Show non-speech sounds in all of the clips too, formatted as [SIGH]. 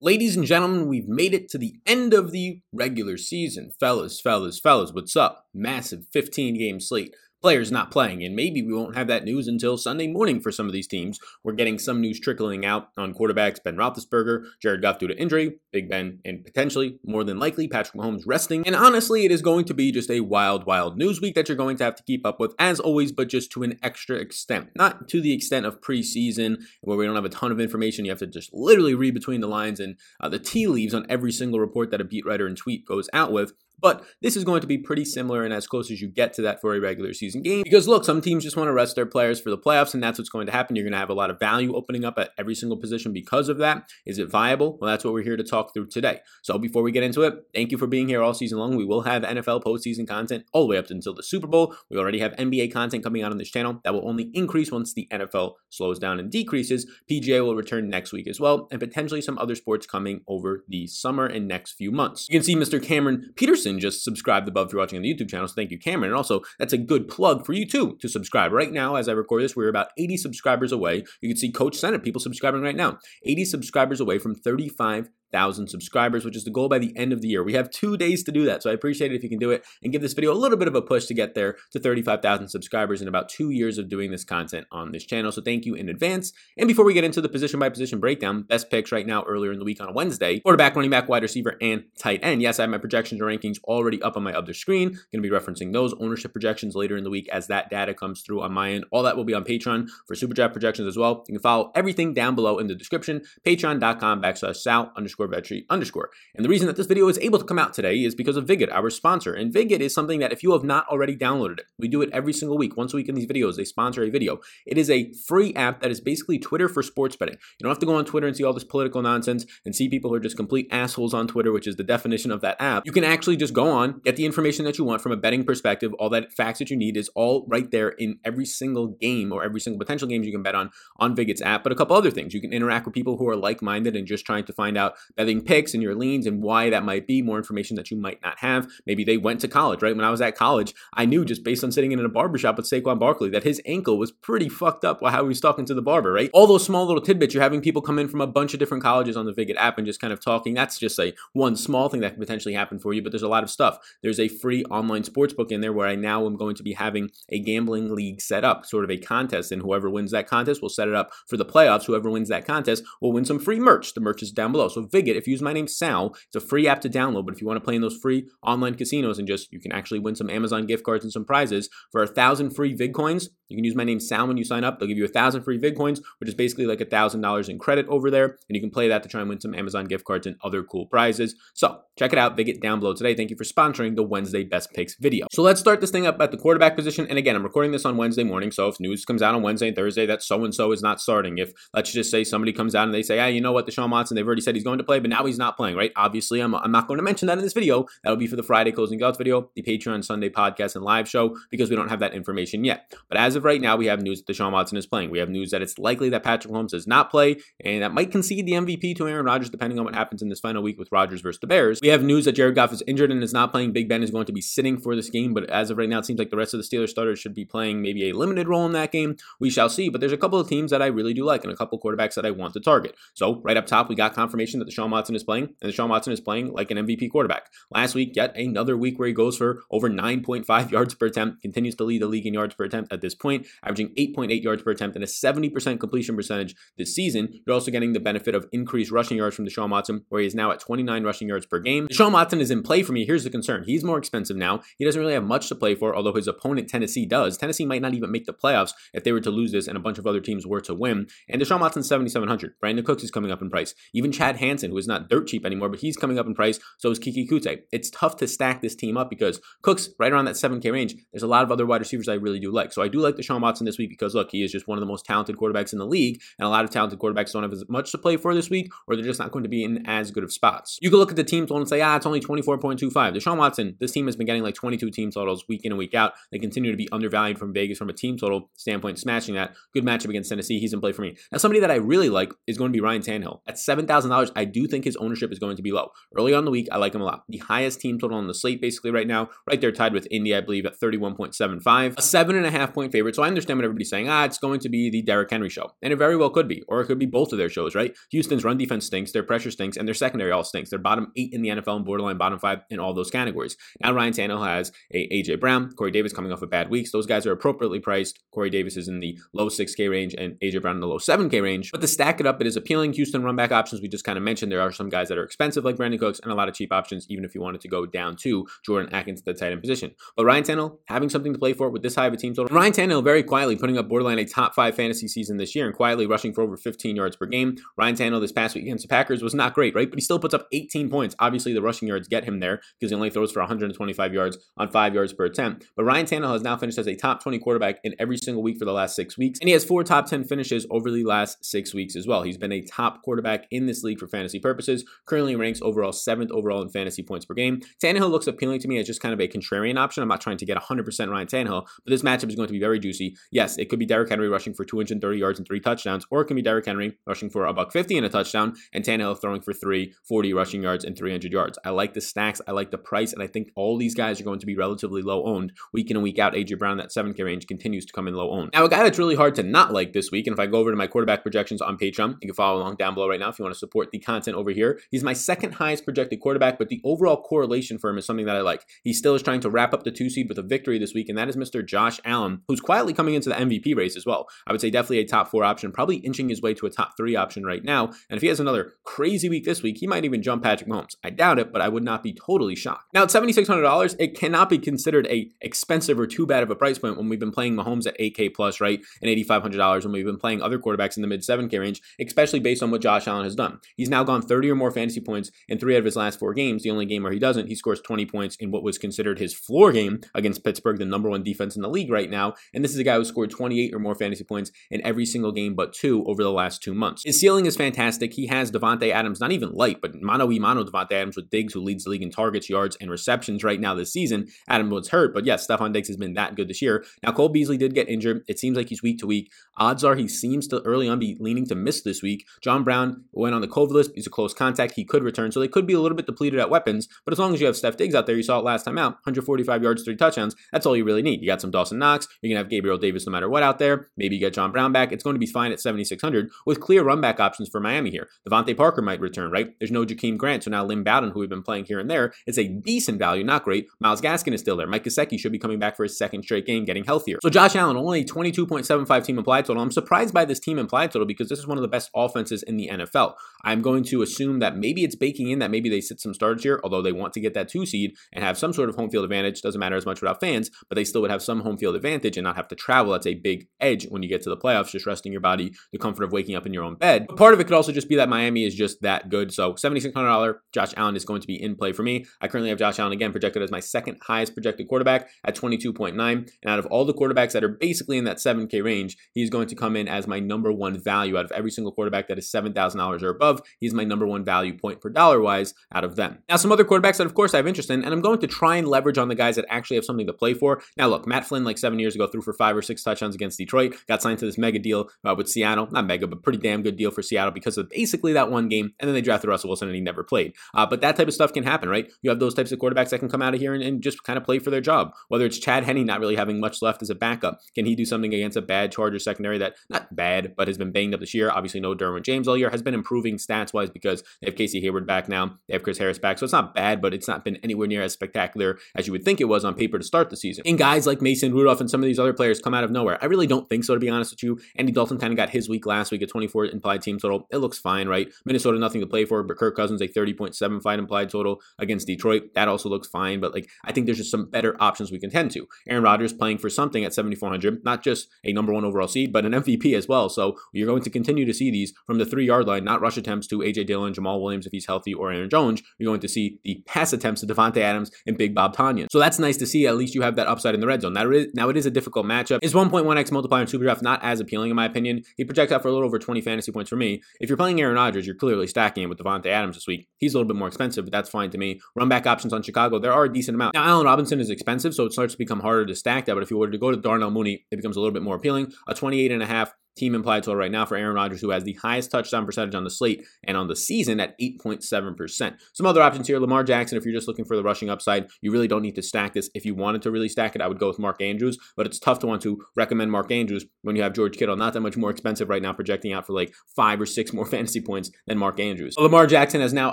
Ladies and gentlemen, we've made it to the end of the regular season. Fellas, fellas, fellas, what's up? Massive 15 game slate players not playing. And maybe we won't have that news until Sunday morning for some of these teams. We're getting some news trickling out on quarterbacks Ben Roethlisberger, Jared Goff due to injury, Big Ben, and potentially, more than likely, Patrick Mahomes resting. And honestly, it is going to be just a wild, wild news week that you're going to have to keep up with, as always, but just to an extra extent. Not to the extent of preseason, where we don't have a ton of information. You have to just literally read between the lines and uh, the tea leaves on every single report that a beat writer and tweet goes out with. But this is going to be pretty similar and as close as you get to that for a regular season game. Because look, some teams just want to rest their players for the playoffs, and that's what's going to happen. You're going to have a lot of value opening up at every single position because of that. Is it viable? Well, that's what we're here to talk through today. So before we get into it, thank you for being here all season long. We will have NFL postseason content all the way up until the Super Bowl. We already have NBA content coming out on this channel that will only increase once the NFL slows down and decreases. PGA will return next week as well, and potentially some other sports coming over the summer and next few months. You can see Mr. Cameron Peterson just subscribed above if you're watching on the YouTube channel. So thank you, Cameron. And also, that's a good plug for you too to subscribe. Right now, as I record this, we're about 80 subscribers away. You can see Coach Senate people subscribing right now. 80 subscribers away from 35 thousand subscribers, which is the goal by the end of the year. We have two days to do that, so I appreciate it if you can do it and give this video a little bit of a push to get there to 35,000 subscribers in about two years of doing this content on this channel. So thank you in advance. And before we get into the position by position breakdown, best picks right now earlier in the week on a Wednesday, quarterback, running back, wide receiver, and tight end. Yes, I have my projections and rankings already up on my other screen. Going to be referencing those ownership projections later in the week as that data comes through on my end. All that will be on Patreon for Super Draft projections as well. You can follow everything down below in the description, patreon.com backslash sal underscore underscore underscore. And the reason that this video is able to come out today is because of Vigit, our sponsor. And Vigit is something that if you have not already downloaded it, we do it every single week. Once a week in these videos, they sponsor a video. It is a free app that is basically Twitter for sports betting. You don't have to go on Twitter and see all this political nonsense and see people who are just complete assholes on Twitter, which is the definition of that app. You can actually just go on, get the information that you want from a betting perspective. All that facts that you need is all right there in every single game or every single potential games you can bet on on Vigit's app. But a couple other things. You can interact with people who are like-minded and just trying to find out betting picks and your leans and why that might be, more information that you might not have. Maybe they went to college, right? When I was at college, I knew just based on sitting in a barbershop with Saquon Barkley that his ankle was pretty fucked up while he was talking to the barber, right? All those small little tidbits, you're having people come in from a bunch of different colleges on the Vigit app and just kind of talking. That's just a one small thing that could potentially happen for you, but there's a lot of stuff. There's a free online sports book in there where I now am going to be having a gambling league set up, sort of a contest, and whoever wins that contest will set it up for the playoffs. Whoever wins that contest will win some free merch. The merch is down below. So If you use my name Sal, it's a free app to download. But if you want to play in those free online casinos and just you can actually win some Amazon gift cards and some prizes for a thousand free Vig coins, you can use my name Sal when you sign up. They'll give you a thousand free Vig coins, which is basically like a thousand dollars in credit over there, and you can play that to try and win some Amazon gift cards and other cool prizes. So check it out. Vigit down below today. Thank you for sponsoring the Wednesday Best Picks video. So let's start this thing up at the quarterback position. And again, I'm recording this on Wednesday morning. So if news comes out on Wednesday and Thursday that so and so is not starting, if let's just say somebody comes out and they say, ah, you know what, Deshaun Watson, they've already said he's going to play, but now he's not playing, right? Obviously, I'm, I'm not going to mention that in this video. That'll be for the Friday closing outs video, the Patreon Sunday podcast and live show, because we don't have that information yet. But as of right now, we have news that Deshaun Watson is playing. We have news that it's likely that Patrick Mahomes does not play, and that might concede the MVP to Aaron Rodgers, depending on what happens in this final week with Rodgers versus the Bears. We have news that Jared Goff is injured and is not playing. Big Ben is going to be sitting for this game, but as of right now, it seems like the rest of the Steelers starters should be playing maybe a limited role in that game. We shall see. But there's a couple of teams that I really do like and a couple quarterbacks that I want to target. So right up top, we got confirmation that Deshaun Watson is playing, and Deshaun Watson is playing like an MVP quarterback. Last week, yet another week where he goes for over 9.5 [LAUGHS] yards per attempt, continues to lead the league in yards per attempt at this point, averaging 8.8 yards per attempt and a 70% completion percentage this season. You're also getting the benefit of increased rushing yards from Deshaun Watson, where he is now at 29 rushing yards per game. Deshaun Watson is in play for me. Here's the concern. He's more expensive now. He doesn't really have much to play for, although his opponent, Tennessee, does. Tennessee might not even make the playoffs if they were to lose this and a bunch of other teams were to win. And Deshaun Watson's 7,700. Brandin Cooks is coming up in price. Even Chad Hansen, who is not dirt cheap anymore, but he's coming up in price. So is Keke Coutee. It's tough to stack this team up because Cooks, right around that 7K range, there's a lot of other wide receivers I really do like. So I do like Deshaun Watson this week because, look, he is just one of the most talented quarterbacks in the league, and a lot of talented quarterbacks don't have as much to play for this week, or they're just not going to be in as good of spots. You can look at the team total and say, ah, it's only 24.25. Deshaun Watson, this team has been getting like 22 team totals week in and week out. They continue to be undervalued from Vegas from a team total standpoint, smashing that. Good matchup against Tennessee. He's in play for me. Now, somebody that I really like is going to be Ryan Tannehill. At $7,000, I do think his ownership is going to be low. Early on the week, I like him a lot. The highest team total on the slate basically right now, right there tied with Indy, I believe, at 31.75. A seven and a half point favorite favorite. So I understand what everybody's saying. Ah, it's going to be the Derrick Henry show. And it very well could be. Or it could be both of their shows, right? Houston's run defense stinks, their pressure stinks, and their secondary all stinks. They're bottom eight in the NFL and borderline bottom five in all those categories. Now Ryan Tannehill has a AJ Brown, Corey Davis coming off of bad weeks. Those guys are appropriately priced. Corey Davis is in the low 6K range and AJ Brown in the low 7K range. But to stack it up, it is appealing. Houston run back options, we just kind of mentioned. There are some guys that are expensive like Brandin Cooks and a lot of cheap options, even if you wanted to go down to Jordan Akins, at the tight end position. But Ryan Tannehill having something to play for with this high of a team total. Ryan Tannehill very quietly putting up borderline a top five fantasy season this year and quietly rushing for over 15 yards per game. Ryan Tannehill this past week against the Packers was not great, right? But he still puts up 18 points. Obviously, the rushing yards get him there because he only throws for 125 yards on five yards per attempt. But Ryan Tannehill has now finished as a top 20 quarterback in every single week for the last six weeks, and he has four top 10 finishes over the last six weeks as well. He's been a top quarterback in this league for fantasy purposes. Currently ranks overall seventh overall in fantasy points per game. Tannehill looks appealing to me as just kind of a contrarian option. I'm not trying to get 100% Ryan Tannehill, but this matchup is going to be very juicy. Yes, it could be Derrick Henry rushing for 230 yards and three touchdowns, or it can be Derrick Henry rushing for a buck 50 and a touchdown, and Tannehill throwing for 340 rushing yards and 300 yards. I like the stacks, I like the price, and I think all these guys are going to be relatively low owned week in and week out. AJ Brown, that 7K range, continues to come in low owned. Now, a guy that's really hard to not like this week, and if I go over to my quarterback projections on Patreon, you can follow along down below right now if you want to support the content over here. He's my second highest projected quarterback, but the overall correlation for him is something that I like. He still is trying to wrap up the two seed with a victory this week, and that is Mr. Josh Allen, who's quietly coming into the MVP race as well. I would say definitely a top four option, probably inching his way to a top three option right now. And if he has another crazy week this week, he might even jump Patrick Mahomes. I doubt it, but I would not be totally shocked. Now at $7,600, it cannot be considered a expensive or too bad of a price point when we've been playing Mahomes at 8K plus, right? And $8,500 when we've been playing other quarterbacks in the mid 7K range, especially based on what Josh Allen has done. He's now gone 30 or more fantasy points in three out of his last four games. The only game where he doesn't, he scores 20 points in what was considered his floor game against Pittsburgh, the number one defense in the league right now. And this is a guy who scored 28 or more fantasy points in every single game but two over the last two months. His ceiling is fantastic. He has Davante Adams, not even light, but mano e mano Davante Adams with Diggs, who leads the league in targets, yards, and receptions right now this season. Adam was hurt, but yes, Stefon Diggs has been that good this year. Now, Cole Beasley did get injured. It seems like he's week to week. Odds are he seems to early on be leaning to miss this week. John Brown went on the COVID list. He's a close contact. He could return, so they could be a little bit depleted at weapons. But as long as you have Steph Diggs out there, you saw it last time out 145 yards, three touchdowns. That's all you really need. You got some Dawson Knox. You're going to have Gabriel Davis no matter what out there. Maybe you get John Brown back. It's going to be fine at 7,600 with clear run back options for Miami here. DeVante Parker might return, right? There's no Jakeem Grant, so now Lynn Bowden, who we've been playing here and there, it's a decent value, not great. Myles Gaskin is still there. Mike Gesicki should be coming back for his second straight game, getting healthier. So Josh Allen, only 22.75 team implied total. I'm surprised by this team implied total because this is one of the best offenses in the NFL. I'm going to assume that maybe it's baking in that maybe they sit some starters here, although they want to get that two seed and have some sort of home field advantage. Doesn't matter as much without fans, but they still would have some home field advantage and not have to travel. That's a big edge when you get to the playoffs, just resting your body, the comfort of waking up in your own bed. But part of it could also just be that Miami is just that good. So $7,600 Josh Allen is going to be in play for me. I currently have Josh Allen again projected as my second highest projected quarterback at 22.9. And out of all the quarterbacks that are basically in that 7K range, he's going to come in as my number one value out of every single quarterback that is $7,000 or above. He's my number one value point per dollar wise out of them. Now, some other quarterbacks that, of course, I have interest in, and I'm going to try and leverage on the guys that actually have something to play for. Now, look, Matt Flynn, like seven years ago, threw for five or six touchdowns against Detroit, got signed to this mega deal uh, with Seattle. Not mega, but pretty damn good deal for Seattle because of basically that one game. And then they drafted Russell Wilson and he never played. Uh, but that type of stuff can happen, right? You have those types of quarterbacks that can come out of here and, and just kind of play for their job. Whether it's Chad Henne not really having much left as a backup, can he do something against a bad Charger secondary that, not bad, but has been banged up this year? Obviously, no Derwin James all year, has been improving stats wise because they have Casey Hayward back now. They have Chris Harris back. So it's not bad, but it's not been anywhere near as spectacular as you would think it was on paper to start the season. And guys like Mason Rudolph and some of these other players come out of nowhere. I really don't think so, to be honest with you. Andy Dalton kind of got his week last week at 24 implied team total. It looks fine, right? Minnesota, nothing to play for, but Kirk Cousins, a 30.75 implied total against Detroit. That also looks fine, but like I think there's just some better options we can tend to. Aaron Rodgers playing for something at 7,400, not just a number one overall seed, but an MVP as well. So you're going to continue to see these from the three yard line, not rush attempts to AJ Dillon, Jamaal Williams if he's healthy, or Aaron Jones. You're going to see the pass attempts to Davante Adams and Big Bob Tonyan. So that's nice to see. At least you have that upside in the red zone. Now it is, now it is a difficult matchup. Is 1.1x multiplier in Superdraft not as appealing in my opinion? He projects out for a little over 20 fantasy points for me. If you're playing Aaron Rodgers, you're clearly stacking it with Davante Adams this week. He's a little bit more expensive, but that's fine to me. Run back options on Chicago, there are a decent amount. Now Allen Robinson is expensive, so it starts to become harder to stack that. But if you were to go to Darnell Mooney, it becomes a little bit more appealing. A 28 and a half team implied total right now for Aaron Rodgers, who has the highest touchdown percentage on the slate and on the season at 8.7%. Some other options here Lamar Jackson, if you're just looking for the rushing upside, you really don't need to stack this. If you wanted to really stack it, I would go with Mark Andrews, but it's tough to want to recommend Mark Andrews when you have George Kittle, not that much more expensive right now, projecting out for like five or six [LAUGHS] more fantasy points than Mark Andrews. Lamar Jackson has now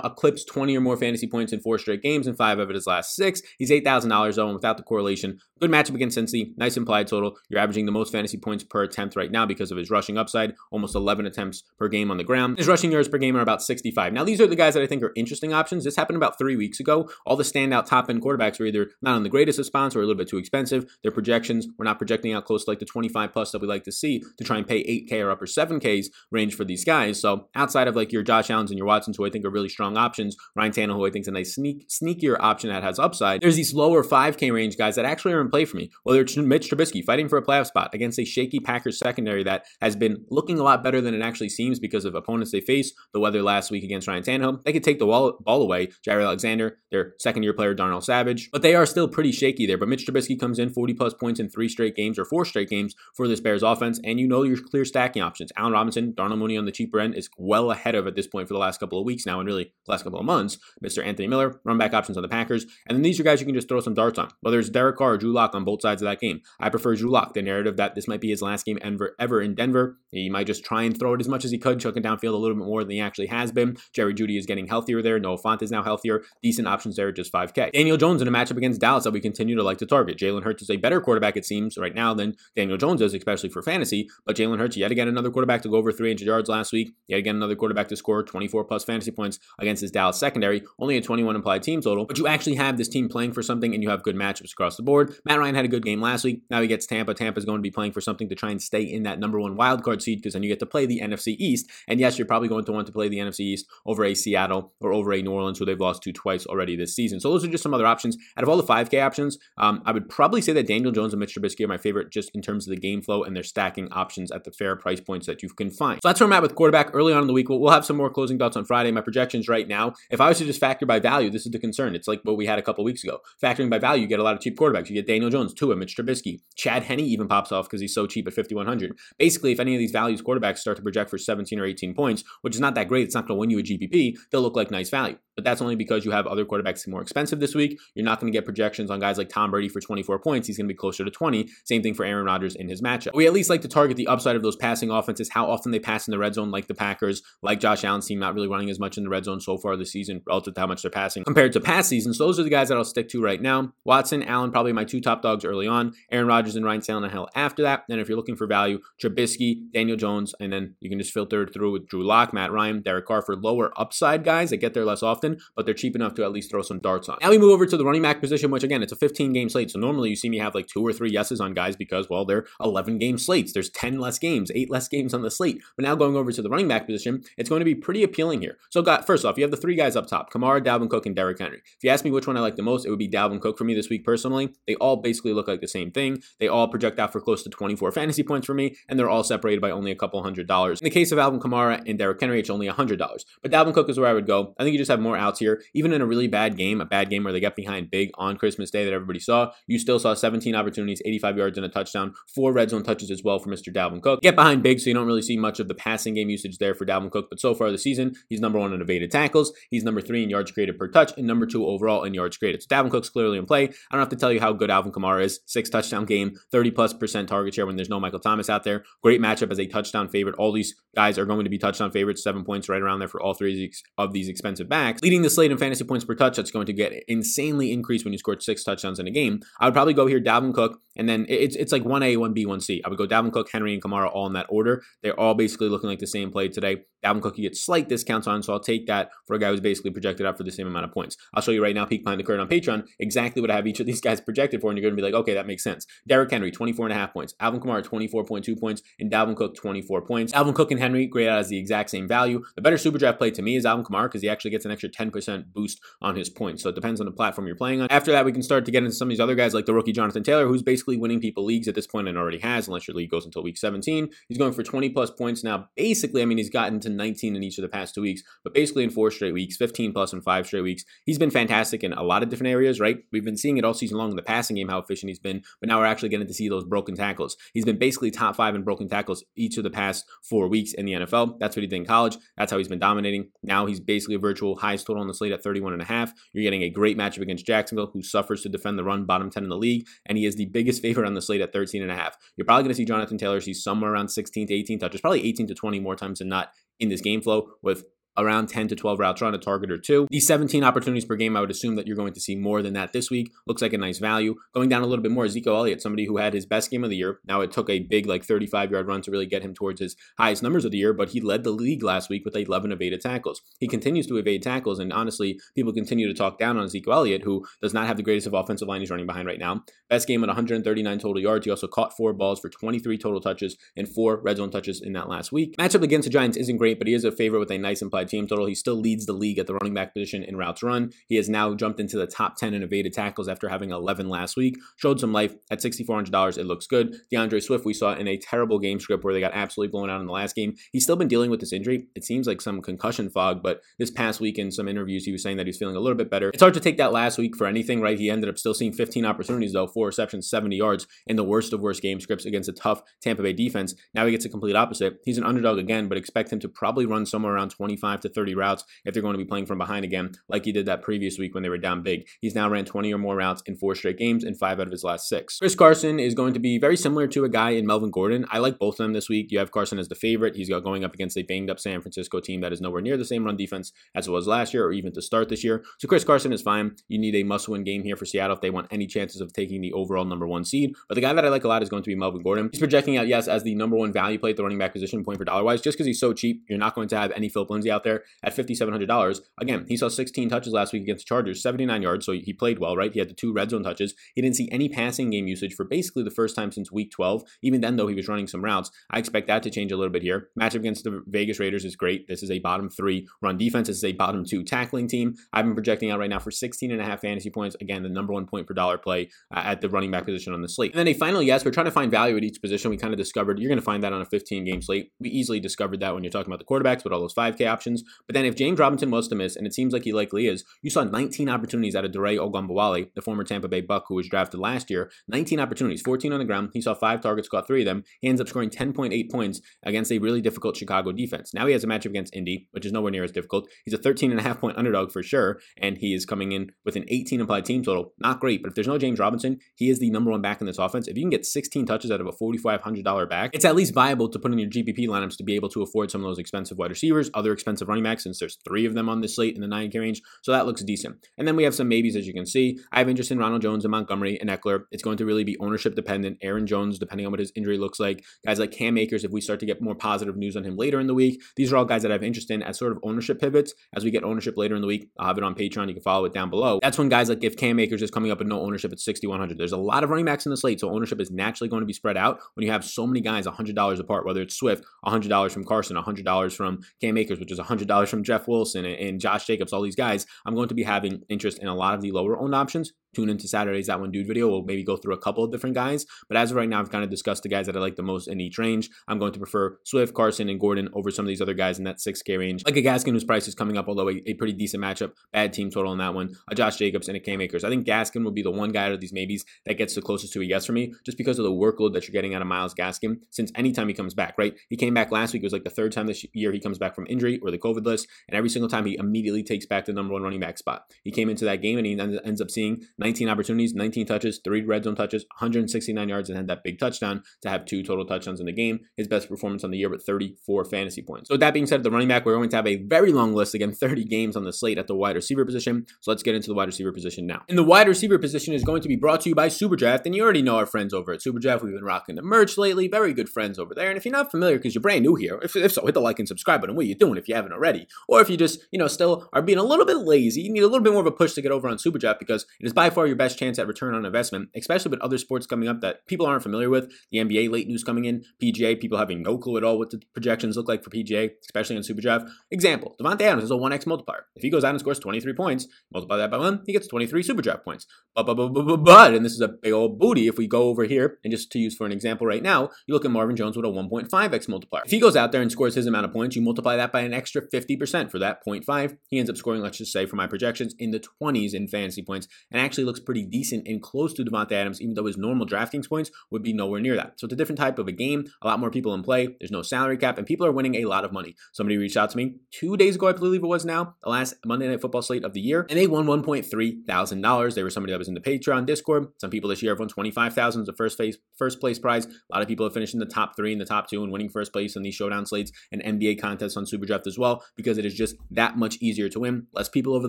eclipsed 20 or more fantasy points in four straight games and five of his last six. He's $8,000 though, and without the correlation, good matchup against Cincy, nice implied total. You're averaging the most fantasy points per attempt right now because of his rushing upside, almost 11 attempts per game on the ground. His rushing yards per game are about 65. Now, these are the guys that I think are interesting options. This happened about three weeks ago. All the standout top end quarterbacks were either not on the greatest of spots or a little bit too expensive. Their projections were not projecting out close to like the 25 plus that we like to see to try and pay 8K or upper 7Ks range for these guys. So outside of like your Josh Allens and your Watsons, who I think are really strong options, Ryan Tannehill, who I think is a nice sneak, sneakier option that has upside, there's these lower 5K range guys that actually are in play for me. Whether it's Mitch Trubisky fighting for a playoff spot against a shaky Packers secondary that has been looking a lot better than it actually seems because of opponents they face, the weather last week against Ryan Tannehill, they could take the ball, ball away. Jaire Alexander, their second year player, Darnell Savage, but they are still pretty shaky there. But Mitch Trubisky comes in 40 plus points in three straight games or four straight games for this Bears offense, and you know your clear stacking options. Allen Robinson, Darnell Mooney on the cheaper end is well ahead of at this point for the last couple of weeks now, and really last couple of months. Mr. Anthony Miller, run back options on the Packers, and then these are guys you can just throw some darts on. Whether it's Derek Carr or Drew Lock on both sides of that game, I prefer Drew Lock. The narrative that this might be his last game ever, ever in Denver. He might just try and throw it as much as he could, chucking downfield a little bit more than he actually has been. Jerry Jeudy is getting healthier there. Noah Fant is now healthier. Decent options there just 5K. Daniel Jones in a matchup against Dallas that we continue to like to target. Jalen Hurts is a better quarterback, it seems, right now than Daniel Jones is, especially for fantasy. But Jalen Hurts, yet again, another quarterback to go over 300 yards last week. Yet again, another quarterback to score 24 plus fantasy points against his Dallas secondary. Only a 21 implied team total. But you actually have this team playing for something and you have good matchups across the board. Matt Ryan had a good game last week. Now he gets Tampa. Tampa's going to be playing for something to try and stay in that number one wildcard seed because then you get to play the NFC East. And yes, you're probably going to want to play the NFC East over a Seattle or over a New Orleans, who they've lost to twice already this season. So those are just some other options. Out of all the 5K options, um, I would probably say that Daniel Jones and Mitch Trubisky are my favorite just in terms of the game flow and their stacking options at the fair price points that you can find. So that's where I'm at with quarterback early on in the week. We'll, we'll have some more closing thoughts on Friday. My projections right now, if I was to just factor by value, this is the concern. It's like what we had a couple weeks ago. Factoring by value, you get a lot of cheap quarterbacks. You get Daniel Jones, Tua, Mitch Trubisky. Chad Henne even pops off because he's so cheap at 5,100. Basically, if any of these values quarterbacks start to project for 17 or 18 points, which is not that great, it's not going to win you a GPP, they'll look like nice value. But that's only because you have other quarterbacks more expensive this week. You're not going to get projections on guys like Tom Brady for 24 points. He's going to be closer to 20. Same thing for Aaron Rodgers in his matchup. We at least like to target the upside of those passing offenses, how often they pass in the red zone, like the Packers, like Josh Allen's team, not really running as much in the red zone so far this season relative to how much they're passing compared to past seasons. So those are the guys that I'll stick to right now. Watson, Allen, probably my two top dogs early on. Aaron Rodgers and Ryan Tannehill after that. And if you're looking for value, Trubisky, Daniel Jones, and then you can just filter through with Drew Lock, Matt Ryan, Derek Carr for lower upside guys that get there less often, but they're cheap enough to at least throw some darts on. Now we move over to the running back position, which again, it's a 15 game slate. So normally you see me have like two or three yeses on guys because, well, they're 11 game slates. There's 10 less games, eight less games on the slate. But now going over to the running back position, it's going to be pretty appealing here. So, got, first off, you have the three guys up top Kamara, Dalvin Cook, and Derrick Henry. If you ask me which one I like the most, it would be Dalvin Cook for me this week personally. They all basically look like the same thing. They all project out for close to 24 fantasy points for me, and they're all separated by only a couple hundred dollars. In the case of Alvin Kamara and Derrick Henry, it's only $100. But Dalvin Cook is where I would go. I think you just have more outs here. Even in a really bad game, a bad game where they got behind big on Christmas Day that everybody saw, you still saw 17 opportunities, 85 yards, and a touchdown, four red zone touches as well for Mr. Dalvin Cook. Get behind big, so you don't really see much of the passing game usage there for Dalvin Cook. But so far this season, he's number one in evaded tackles. He's number three in yards created per touch, and number two overall in yards created. So Dalvin Cook's clearly in play. I don't have to tell you how good Alvin Kamara is. Six touchdown game, 30 plus percent target share when there's no Michael Thomas out there. Great matchup as a touchdown favorite. All these guys are going to be touchdown favorites, seven points right around there for all three of these expensive backs. Leading the slate in fantasy points per touch, that's going to get insanely increased when you score six touchdowns in a game. I would probably go here Dalvin Cook, and then it's it's like 1A, 1B, 1C. I would go Dalvin Cook, Henry, and Kamara all in that order. They're all basically looking like the same play today. Dalvin Cook, you get slight discounts on, so I'll take that for a guy who's basically projected out for the same amount of points. I'll show you right now, peek behind the curtain on Patreon, exactly what I have each of these [LAUGHS] guys projected for, and you're going to be like, okay, that makes sense. Derrick Henry, 24 and a half points. Alvin Kamara, 24.2 points, and Dalvin Cook, 24 points. Alvin Cook and Henry grade out as the exact same value. The better super draft play to me is Alvin Kamara because he actually gets an extra 10% boost on his points. So it depends on the platform you're playing on. After that, we can start to get into some of these other guys like the rookie Jonathan Taylor, who's basically winning people leagues at this point and already has, unless your league goes until week 17. He's going for 20 plus points now. Basically, I mean, he's gotten to 19 in each of the past two weeks, but basically in four straight weeks, 15 plus in five straight weeks. He's been fantastic in a lot of different areas, right? We've been seeing it all season long in the passing game, how efficient he's been, but now we're actually getting to see those broken tackles. He's been basically top five in broken tackles each of the past four weeks in the NFL. That's what he did in college. That's how he's been dominating. Now he's basically a virtual highest total on the slate at 31 and a half. You're getting a great matchup against Jacksonville, who suffers to defend the run, bottom 10 in the league, and he is the biggest favorite on the slate at 13 and a half. You're probably going to see Jonathan Taylor see somewhere around 16 to 18 touches, probably 18 to 20 more times than not in this game flow with around 10 to 12 routes run, a target or two. These 17 opportunities per game, I would assume that you're going to see more than that this week. Looks like a nice value. Going down a little bit more, Ezekiel Elliott, somebody who had his best game of the year. Now, it took a big, like 35 yard run to really get him towards his highest numbers of the year, but he led the league last week with 11 evaded tackles. He continues to evade tackles, and honestly, people continue to talk down on Ezekiel Elliott, who does not have the greatest of offensive line he's running behind right now. Best game at 139 total yards. He also caught four balls for 23 total touches and four red zone touches in that last week. Matchup against the Giants isn't great, but he is a favorite with a nice implied team total. He still leads the league at the running back position in routes run. He has now jumped into the top 10 in evaded tackles after having 11 last week. Showed some life at $6,400. It looks good. D'Andre Swift, we saw in a terrible game script where they got absolutely blown out in the last game. He's still been dealing with this injury. It seems like some concussion fog, but this past week in some interviews, he was saying that he's feeling a little bit better. It's hard to take that last week for anything, right? He ended up still seeing 15 opportunities, though, four receptions, 70 yards in the worst of worst game scripts against a tough Tampa Bay defense. Now he gets a complete opposite. He's an underdog again, but expect him to probably run somewhere around 25 to 30 routes if they're going to be playing from behind again, like he did that previous week when they were down big. He's now ran 20 or more routes in four straight games and five out of his last six. Chris Carson is going to be very similar to a guy in Melvin Gordon. I like both of them this week. You have Carson as the favorite. He's got going up against a banged up San Francisco team that is nowhere near the same run defense as it was last year or even to start this year. So Chris Carson is fine. You need a must win game here for Seattle if they want any chances of taking the overall number one seed. But the guy that I like a lot is going to be Melvin Gordon. He's projecting out, yes, as the number one value play at the running back position, point for dollar wise, just because he's so cheap. You're not going to have any Phillip Lindsay out there at $5,700. Again, he saw 16 touches last week against the Chargers, 79 yards, so he played well, right? He had the two red zone touches. He didn't see any passing game usage for basically the first time since week 12. Even then, though, he was running some routes. I expect that to change a little bit here. Matchup against the Vegas Raiders is great. This is a bottom three run defense. This is a bottom two tackling team. I've been projecting out right now for 16 and a half fantasy points. Again, the number one point per dollar play uh, at the running back position on the slate. And then a final yes, we're trying to find value at each position. We kind of discovered you're going to find that on a 15 game slate. We easily discovered that when you're talking about the quarterbacks with all those 5K options. But then if James Robinson was to miss, and it seems like he likely is, you saw 19 opportunities out of Dare Ogunbowale, the former Tampa Bay Buck who was drafted last year. 19 opportunities, 14 on the ground. He saw five targets, caught three of them. He ends up scoring 10.8 points against a really difficult Chicago defense. Now he has a matchup against Indy, which is nowhere near as difficult. He's a 13 and a half point underdog for sure, and he is coming in with an 18 implied team total. Not great, but if there's no James Robinson, he is the number one back in this offense. If you can get 16 touches out of a $4,500 back, it's at least viable to put in your GPP lineups to be able to afford some of those expensive wide receivers, other expensive running backs, since there's three of them on this slate in the 9K range. So that looks decent. And then we have some maybes, as you can see. I have interest in Ronald Jones and Montgomery and Ekeler. It's going to really be ownership dependent. Aaron Jones, depending on what his injury looks like. Guys like Cam Akers, if we start to get more positive news on him later in the week. These are all guys that I have interest in as sort of ownership pivots. As we get ownership later in the week, I'll have it on Patreon. You can follow it down below. That's when guys like if Cam Akers is coming up with no ownership at 6,100. There's a lot of running backs in the slate, so ownership is naturally going to be spread out when you have so many guys $100 apart, whether it's Swift, $100 from Carson, $100 from Cam Akers, which is $100 from Jeff Wilson and, Josh Jacobs, all these guys. I'm going to be having interest in a lot of the lower owned options tune into Saturday's That One Dude video. We'll maybe go through a couple of different guys. But as of right now, I've kind of discussed the guys that I like the most in each range. I'm going to prefer Swift, Carson, and Gordon over some of these other guys in that 6K range. Like a Gaskin, whose price is coming up, although a, a pretty decent matchup. Bad team total in that one. A Josh Jacobs and a Cam Akers. I think Gaskin will be the one guy out of these maybes that gets the closest to a yes for me, just because of the workload that you're getting out of Myles Gaskin since anytime he comes back, right? He came back last week. It was like the third time this year he comes back from injury or the COVID list. And every single time he immediately takes back the number one running back spot. He came into that game and he ends up seeing 19 opportunities, 19 touches, three red zone touches, 169 yards, and had that big touchdown to have two total touchdowns in the game. His best performance on the year with 34 fantasy points. So, with that being said, the running back, we're going to have a very long list again, 30 games on the slate at the wide receiver position. So, let's get into the wide receiver position now. And the wide receiver position is going to be brought to you by Superdraft. And you already know our friends over at Superdraft. We've been rocking the merch lately. Very good friends over there. And if you're not familiar because you're brand new here, if, if so, hit the like and subscribe button. What are you doing if you haven't already? Or if you just, you know, still are being a little bit lazy, you need a little bit more of a push to get over on Superdraft because it is by by far your best chance at return on investment, especially with other sports coming up that people aren't familiar with. The NBA late news coming in, PGA, people having no clue at all what the projections look like for PGA, especially on Super Draft. Example, Davante Adams is a 1x multiplier. If he goes out and scores 23 points, multiply that by 1, he gets 23 Super Draft points. But, but, but, but, but, and this is a big old booty, if we go over here, and just to use for an example right now, you look at Marvin Jones with a 1.5x multiplier. If he goes out there and scores his amount of points, you multiply that by an extra 50% for that 0.5. He ends up scoring, let's just say, for my projections, in the 20s in fantasy points, and actually looks pretty decent and close to Davante Adams, even though his normal DraftKings points would be nowhere near that. So it's a different type of a game, a lot more people in play. There's no salary cap, and people are winning a lot of money. Somebody reached out to me two days ago, I believe it was now, the last Monday Night Football slate of the year, and they won $1.3 thousand. They were somebody that was in the Patreon Discord. Some people this year have won 25000 as a first face first place prize. A lot of people have finished in the top three and the top two and winning first place in these showdown slates and NBA contests on SuperDraft as well, because it is just that much easier to win. Less people over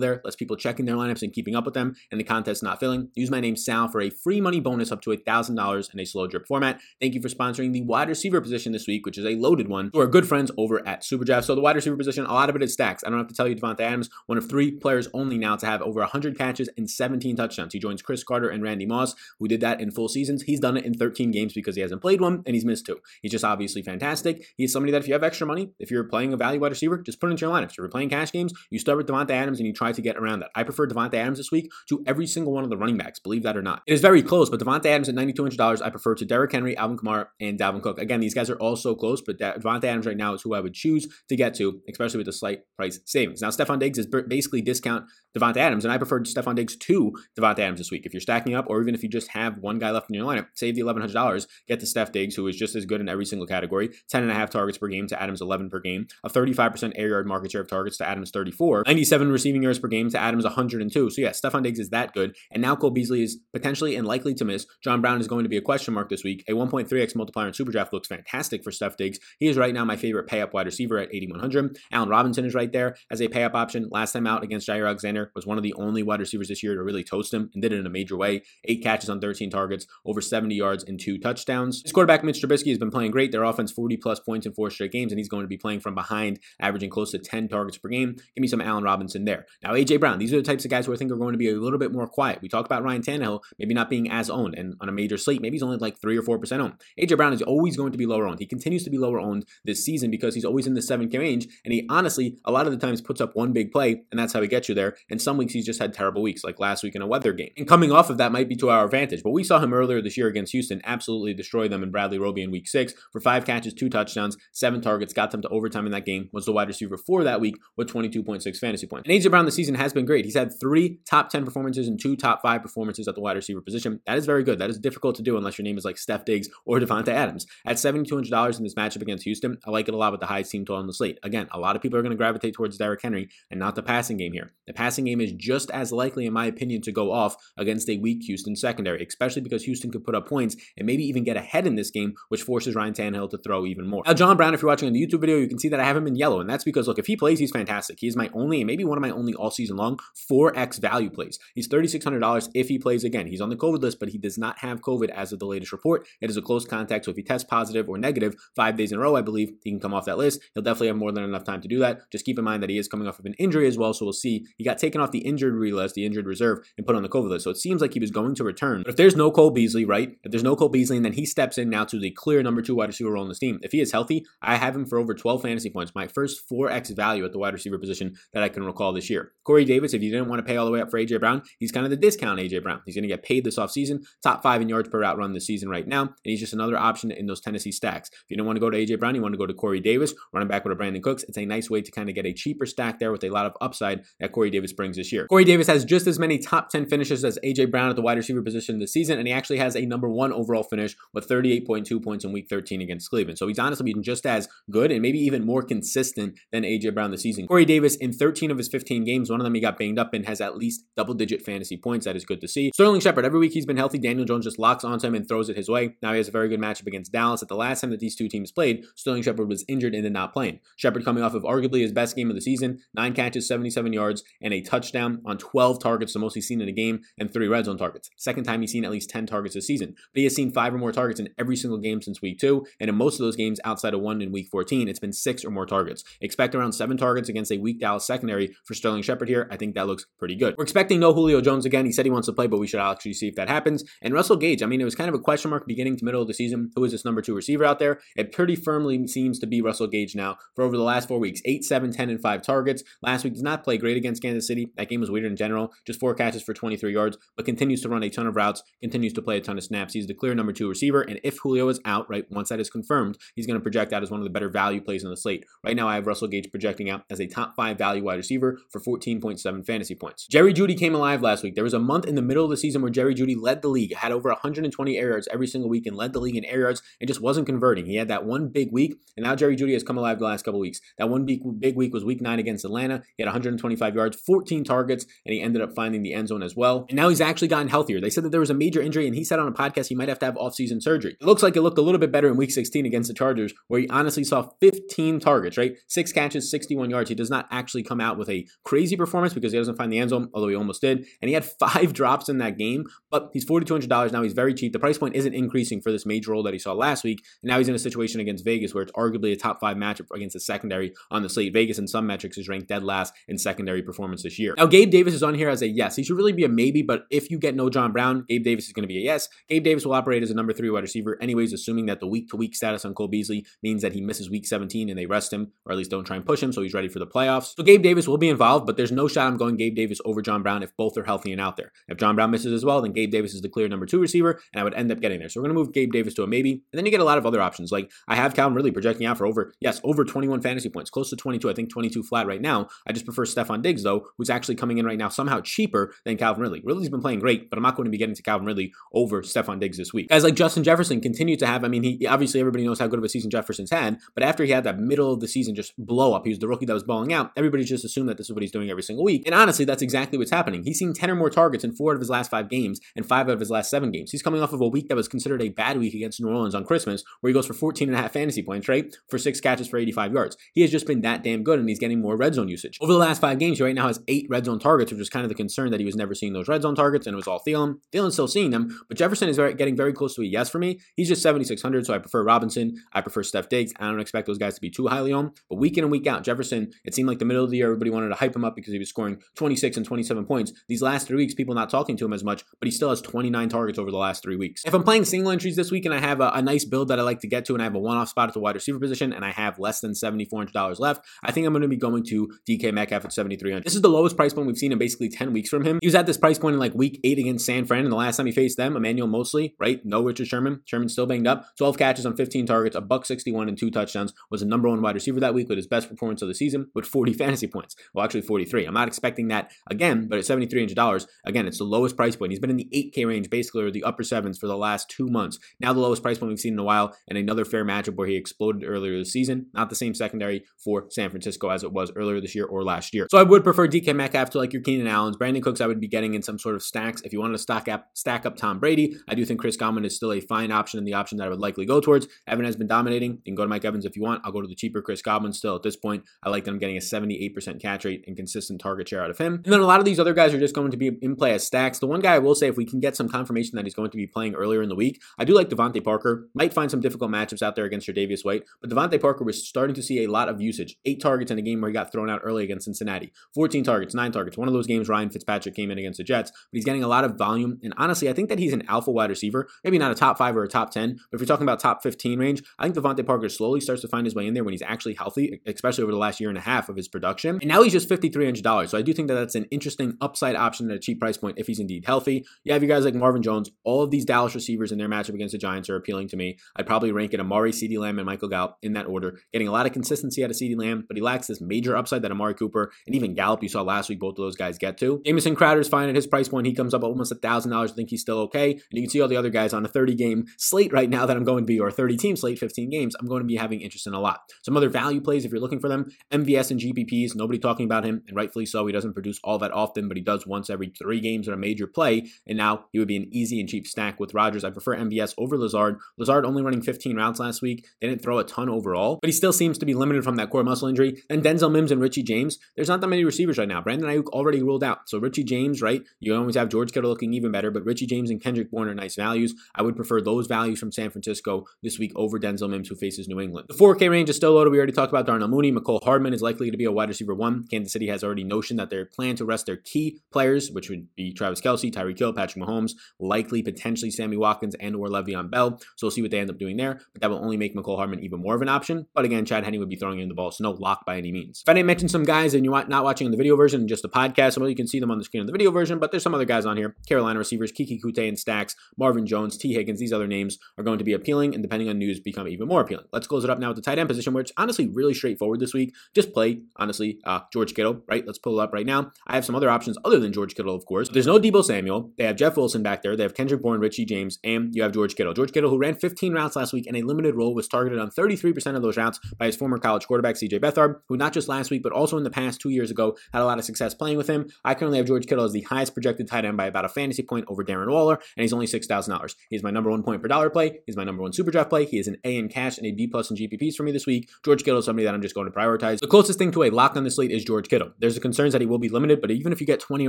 there, less people checking their lineups and keeping up with them, and the contest not filling. Use my name Sal for a free money bonus up to $1,000 in a slow drip format. Thank you for sponsoring the wide receiver position this week, which is a loaded one. To our good friends over at SuperDraft. So the wide receiver position, a lot of it is stacks. I don't have to tell you Davante Adams, one of three players only now to have over 100 catches and 17 touchdowns. He joins Cris Carter and Randy Moss, who did that in full seasons. He's done it in 13 games because he hasn't played one and he's missed two. He's just obviously fantastic. He's somebody that if you have extra money, if you're playing a value wide receiver, just put into your lineup. If you're playing cash games, you start with Davante Adams and you try to get around that. I prefer Davante Adams this week to every single one of the running backs, believe that or not. It is very close, but Davante Adams at $9,200, I prefer to Derrick Henry, Alvin Kamara, and Dalvin Cook. Again, these guys are all so close, but Davante Adams right now is who I would choose to get to, especially with the slight price savings. Now, Stefon Diggs is basically discount Davante Adams, and I prefer Stefon Diggs to Davante Adams this week. If you're stacking up, or even if you just have one guy left in your lineup, save the $1,100, get to Steph Diggs, who is just as good in every single category. 10.5 targets per game to Adams 11 per game, a 35% air yard market share of targets to Adams 34, 97 receiving yards per game to Adams 102. So yeah, Stefon Diggs is that good, and now Cole Beasley is potentially and likely to miss. John Brown is going to be a question mark this week. A 1.3x multiplier in Superdraft looks fantastic for Steph Diggs. He is right now my favorite pay up wide receiver at 8,100. Allen Robinson is right there as a pay up option. Last time out against Jaire Alexander was one of the only wide receivers this year to really toast him and did it in a major way. Eight catches on 13 targets, over 70 yards, and two touchdowns. His quarterback Mitch Trubisky has been playing great. Their offense 40 plus points in four straight games, and he's going to be playing from behind, averaging close to 10 targets per game. Give me some Allen Robinson there. Now, AJ Brown, these are the types of guys who I think are going to be a little bit more quiet. We talked about Ryan Tannehill maybe not being as owned, and on a major slate, maybe he's only like three or four percent owned. AJ Brown is always going to be lower owned. He continues to be lower owned this season because he's always in the 7K range, and he honestly a lot of the times puts up one big play, and that's how he gets you there. And some weeks he's just had terrible weeks, like last week in a weather game. And coming off of that might be to our advantage. But we saw him earlier this year against Houston absolutely destroy them in Bradley Roby in week six for five catches, two touchdowns, seven targets, got them to overtime in that game, was the wide receiver for that week with 22.6 fantasy points. And AJ Brown this season has been great. He's had three top 10 performances and two top five performances at the wide receiver position. That is very good. That is difficult to do unless your name is like Steph Diggs or Davante Adams. At $7,200 in this matchup against Houston, I like it a lot with the highest team total on the slate. Again, a lot of people are going to gravitate towards Derrick Henry and not the passing game here. The passing game is just as likely, in my opinion, to go off against a weak Houston secondary, especially because Houston could put up points and maybe even get ahead in this game, which forces Ryan Tannehill to throw even more. Now, John Brown, if you're watching on the YouTube video, you can see that I have him in yellow, and that's because, look, if he plays, he's fantastic. He's my only, and maybe one of my only all season long 4x value plays. He's $3,600 if he plays again. He's on the COVID list, but he does not have COVID as of the latest report. It is a close contact, so if he tests positive or negative five days in a row, I believe he can come off that list. He'll definitely have more than enough time to do that. Just keep in mind that he is coming off of an injury as well, so we'll see. He got taken off the injured list, the injured reserve, and put on the COVID list. So it seems like he was going to return. But if there's no Cole Beasley, right? If there's no Cole Beasley, and then he steps in now to the clear number two wide receiver role on this team. If he is healthy, I have him for over 12 fantasy points, my first 4x value at the wide receiver position that I can recall this year. Corey Davis, if you didn't want to pay all the way up for AJ Brown, he's kind of the discount AJ Brown. He's going to get paid this offseason, top five in yards per route run this season right now, and he's just another option in those Tennessee stacks. If you don't want to go to AJ Brown, you want to go to Corey Davis, running back with a Brandin Cooks. It's a nice way to kind of get a cheaper stack there with a lot of upside that Corey Davis brings this year. Corey Davis has just as many top 10 finishes as AJ Brown at the wide receiver position this season, and he actually has a number one overall finish with 38.2 points in week 13 against Cleveland. So he's honestly been just as good and maybe even more consistent than AJ Brown this season. Corey Davis, in 13 of his 15 games, one of them he got banged up in, has at least double digit fantasy points. That is good to see. Sterling Shepard, every week he's been healthy. Daniel Jones just locks onto him and throws it his way. Now he has a very good matchup against Dallas. At the last time that these two teams played, Sterling Shepard was injured and did not play. Shepard coming off of arguably his best game of the season, nine catches, 77 yards, and a touchdown on 12 targets, the most he's seen in a game, and three red zone targets. Second time he's seen at least 10 targets this season. But he has seen five or more targets in every single game since week two, and in most of those games outside of one in week 14, it's been six or more targets. Expect around seven targets against a weak Dallas secondary for Sterling Shepard here. I think that looks pretty good. We're expecting no Julio Jones again. He said he wants to play, but we should actually see if that happens. And Russell Gage, I mean, it was kind of a question mark beginning to middle of the season. Who is this number two receiver out there? It pretty firmly seems to be Russell Gage now for over the last four weeks 8, 7, 10, and 5 targets. Last week did not play great against Kansas City. That game was weird in general. Just four catches for 23 yards, but continues to run a ton of routes, continues to play a ton of snaps. He's the clear number two receiver. And if Julio is out, right, once that is confirmed, he's going to project out as one of the better value plays on the slate. Right now, I have Russell Gage projecting out as a top five value wide receiver for 14.7 fantasy points. Jerry Jeudy came alive last week. There was a month in the middle of the season where Jerry Jeudy led the league, had over 120 air yards every single week, and led the league in air yards and just wasn't converting. He had that one big week, and now Jerry Jeudy has come alive the last couple weeks. That one big, big week was week nine against Atlanta. He had 125 yards, 14 targets, and he ended up finding the end zone as well. And now he's actually gotten healthier. They said that there was a major injury, and he said on a podcast he might have to have offseason surgery. It looks like it looked a little bit better in week 16 against the Chargers, where he honestly saw 15 targets, right? Six catches, 61 yards. He does not actually come out with a crazy performance because he doesn't find the end zone, although he almost did. And he had five [LAUGHS] drops in that game, but he's $4,200 now. He's very cheap. The price point isn't increasing for this major role that he saw last week. And now he's in a situation against Vegas where it's arguably a top five matchup against the secondary on the slate. Vegas, in some metrics, is ranked dead last in secondary performance this year. Now, Gabe Davis is on here as a yes. He should really be a maybe, but if you get no John Brown, Gabe Davis is going to be a yes. Gabe Davis will operate as a number three wide receiver, anyways, assuming that the week to week status on Cole Beasley means that he misses week 17 and they rest him, or at least don't try and push him so he's ready for the playoffs. So Gabe Davis will be involved, but there's no shot I'm going Gabe Davis over John Brown if both are healthy out there. If John Brown misses as well, then Gabe Davis is the clear number two receiver, and I would end up getting there. So we're going to move Gabe Davis to a maybe, and then you get a lot of other options. Like I have Calvin Ridley projecting out for over, yes, over 21 fantasy points, close to 22. I think 22 flat right now. I just prefer Stefon Diggs, though, who's actually coming in right now somehow cheaper than Calvin Ridley. Ridley's been playing great, but I'm not going to be getting to Calvin Ridley over Stefon Diggs this week. Guys like Justin Jefferson continue to have, I mean, he obviously everybody knows how good of a season Jefferson's had, but after he had that middle of the season just blow up, he was the rookie that was balling out, everybody just assumed that this is what he's doing every single week. And honestly, that's exactly what's happening. He's seen 10 or more targets in four of his last five games and five out of his last seven games. He's coming off of a week that was considered a bad week against New Orleans on Christmas, where he goes for 14 and a half fantasy points, right? For six catches for 85 yards. He has just been that damn good and he's getting more red zone usage. Over the last five games, he right now has eight red zone targets, which was kind of the concern that he was never seeing those red zone targets and it was all Thielen. Thielen's still seeing them, but Jefferson is getting very close to a yes for me. He's just 7,600, so I prefer Robinson. I prefer Steph Diggs. I don't expect those guys to be too highly owned, but week in and week out, Jefferson, it seemed like the middle of the year, everybody wanted to hype him up because he was scoring 26 and 27 points. These last three weeks, people not talking to him as much, but he still has 29 targets over the last three weeks. If I'm playing single entries this week and I have a, a nice build that I like to get to and I have a one-off spot at the wide receiver position and I have less than $7,400 left, I think I'm going to be going to DK Metcalf at 7,300. This is the lowest price point we've seen in basically 10 weeks from him. He was at this price point in like week eight against San Fran, and the last time he faced them, Emmanuel Moseley, right? No Richard Sherman. Sherman's still banged up. 12 catches on 15 targets, a buck 61 and two touchdowns. Was the number one wide receiver that week with his best performance of the season with 40 [LAUGHS] fantasy points. Well, actually 43. I'm not expecting that again, but at $7,300, again, it's the lowest price point. He's been in the 8K range, basically, or the upper sevens for the last two months. Now the lowest price point we've seen in a while, and another fair matchup where he exploded earlier this season. Not the same secondary for San Francisco as it was earlier this year or last year. So I would prefer DK Metcalf to like your Keenan Allen's. Brandin Cooks, I would be getting in some sort of stacks. If you wanted to stack up, stack up Tom Brady, I do think Chris Godwin is still a fine option and the option that I would likely go towards. Evan has been dominating. You can go to Mike Evans if you want. I'll go to the cheaper Chris Godwin still at this point. I like that I'm getting a 78% catch rate and consistent target share out of him. And then a lot of these other guys are just going to be in play as stacks. The one guy I will say, if we can get some confirmation that he's going to be playing earlier in the week, I do like DeVante Parker. Might find some difficult matchups out there against Davis White, but DeVante Parker was starting to see a lot of usage. Eight targets in a game where he got thrown out early against Cincinnati. 14 targets, nine targets. One of those games, Ryan Fitzpatrick came in against the Jets, but he's getting a lot of volume. And honestly, I think that he's an alpha wide receiver. Maybe not a top five or a top 10, but if you're talking about top 15 range, I think DeVante Parker slowly starts to find his way in there when he's actually healthy, especially over the last year and a half of his production. And now he's just $5,300. So I do think that that's an interesting upside option at a cheap price point if he's indeed healthy. You have you guys like Marvin Jones. All of these Dallas receivers in their matchup against the Giants are appealing to me. I'd probably rank it Amari, CeeDee Lamb, and Michael Gallup in that order. Getting a lot of consistency out of CeeDee Lamb, but he lacks this major upside that Amari Cooper and even Gallup you saw last week, both of those guys get to. Jamison Crowder's fine at his price point. He comes up almost $1,000. I think he's still okay. And you can see all the other guys on a 30 game slate right now that I'm going to be, or 30 team slate, 15 games, I'm going to be having interest in a lot. Some other value plays if you're looking for them. MVS and GPPs, nobody talking about him, and rightfully so. He doesn't produce all that often, but he does once every three games in a major play. And now he would be an easy and cheap stack with Rodgers. I prefer MVS over Lazard. Lazard only running 15 routes last week. They didn't throw a ton overall, but he still seems to be limited from that core muscle injury. And Denzel Mims and Richie James, there's not that many receivers right now. Brandon Aiyuk already ruled out. So Richie James, right? You always have George Kittle looking even better, but Richie James and Kendrick Bourne are nice values. I would prefer those values from San Francisco this week over Denzel Mims, who faces New England. The 4K range is still loaded. We already talked about Darnell Mooney. Mecole Hardman is likely to be a wide receiver one. Kansas City has already notion that they plan to rest their key players, which would be Travis Kelce, Tyreek Hill, Patrick Mahomes, likely potentially Sammy Watkins and or Le'Veon Bell. So we'll see what they end up doing there. But that will only make Mecole Hardman even more of an option. But again, Chad Henne would be throwing in the ball, so no lock by any means. If I didn't mention some guys and you're not watching the video version, just the podcast, well, you can see them on the screen on the video version. But there's some other guys on here: Carolina receivers, Keke Coutee and Stacks, Marvin Jones, Tee Higgins. These other names are going to be appealing, and depending on news, become even more appealing. Let's close it up now with the tight end position, it's honestly really straightforward this week. Just play, honestly, uh, George Kittle, right? Let's pull it up right now. I have some other options other than George Kittle, of course. There's no Deebo Samuel. They have Jeff Wilson back there. They have Kendrick Bourne, Richie James, and you have George Kittle. George Kittle, who ran 15 routes last week in a limited role, was targeted on 33% of those routes by his former college quarterback, CJ Beathard, who not just last week, but also in the past two years ago had a lot of success playing with him. I currently have George Kittle as the highest projected tight end by about a fantasy point over Darren Waller, and he's only $6,000. He's my number one point per dollar play. He's my number one super draft play. He is an A in cash and a B plus in GPPs for me this week. George Kittle is somebody that I'm just going to prioritize. The closest thing to a lock on the slate is George Kittle. There's the concerns that he will be limited, but even if you get 20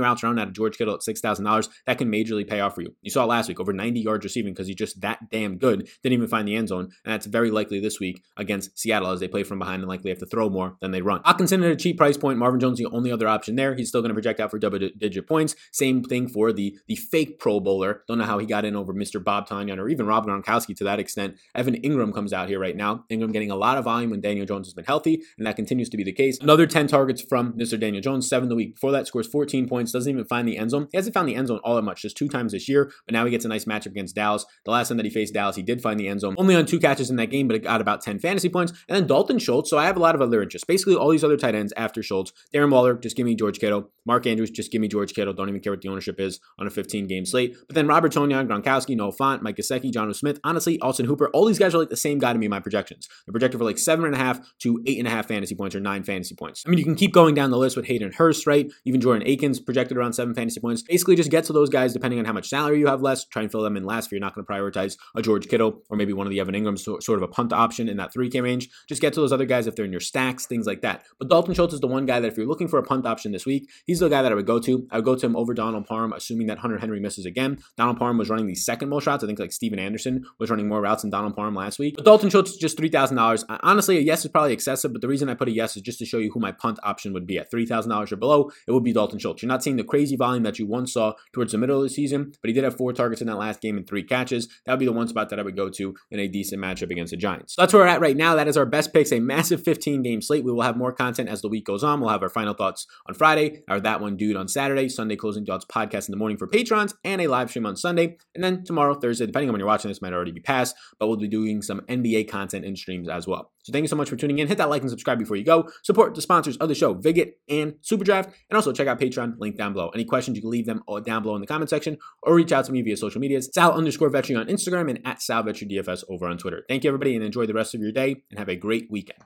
routes around out George Kittle at $6,000, that can majorly pay off for you. You saw last week over 90 yards receiving because he's just that damn good. Didn't even find the end zone, and that's very likely this week against Seattle as they play from behind and likely have to throw more than they run. Hockenson at a cheap price point. Marvin Jones the only other option there. He's still going to project out for double digit points. Same thing for the the fake Pro Bowler. Don't know how he got in over Mr. Bob Tonyan or even Rob Gronkowski to that extent. Evan Engram comes out here right now. Engram getting a lot of volume when Daniel Jones has been healthy, and that continues to be the case. Another 10 targets from Mr. Daniel Jones, seven the week before that, scores 14 points, doesn't even find the end zone. He hasn't found the end zone all that much, just two times this year, but now he gets a nice matchup against Dallas. The last time that he faced Dallas, he did find the end zone, only on two catches in that game, but it got about 10 fantasy points. And then Dalton Schultz. So I have a lot of other interests. Basically, all these other tight ends after Schultz. Darren Waller, just give me George Kittle. Mark Andrews, just give me George Kittle. Don't even care what the ownership is on a 15 game slate. But then Robert Tonyan, Gronkowski, Noah Fant, Mike Gesicki, Jonnu Smith, honestly, Austin Hooper, all these guys are like the same guy to me in my projections. They're projected for like seven and a half to eight and a half fantasy points or nine fantasy points. I mean, you can keep going down the list with Hayden Hurst, right? Even Jordan Akins projected around seven fantasy points. Basically, just get to those guys depending on how much salary you have less. Try and fill them in last if you're not going to prioritize a George Kittle or maybe one of the Evan Engrams, sort of a punt option in that 3K range. Just get to those other guys if they're in your stacks, things like that. But Dalton Schultz is the one guy that if you're looking for a punt option this week, he's the guy that I would go to. I would go to him over Donald Parham, assuming that Hunter Henry misses again. Donald Parham was running the second most routes. I think like Stephen Anderson was running more routes than Donald Parham last week. But Dalton Schultz is just $3,000. Honestly, a yes is probably excessive, but the reason I put a yes is just to show you who my punt option would be at $3,000 or below. It would be Dalton Schultz. You're not seeing the crazy volume that you once saw towards the middle of the season, but he did have four targets in that last game and three catches. That would be the one spot that I would go to in a decent matchup against the Giants. So that's where we're at right now. That is our best picks, a massive 15 game slate. We will have more content as the week goes on. We'll have our final thoughts on Friday, our That One Dude on Saturday, Sunday Closing Thoughts podcast in the morning for patrons, and a live stream on Sunday. And then tomorrow, Thursday, depending on when you're watching this, might already be past, but we'll be doing some NBA content in streams as well. So thank you so much for tuning in. Hit that like and subscribe before you go. Support the sponsors of the show, Vigit and Superdraft, and also check out Patreon, link down below. Any questions, you can leave them down below in the comment section or reach out to me via social medias. Sal underscore Vetri on Instagram and at Sal Vetri DFS over on Twitter. Thank you, everybody, and enjoy the rest of your day and have a great weekend.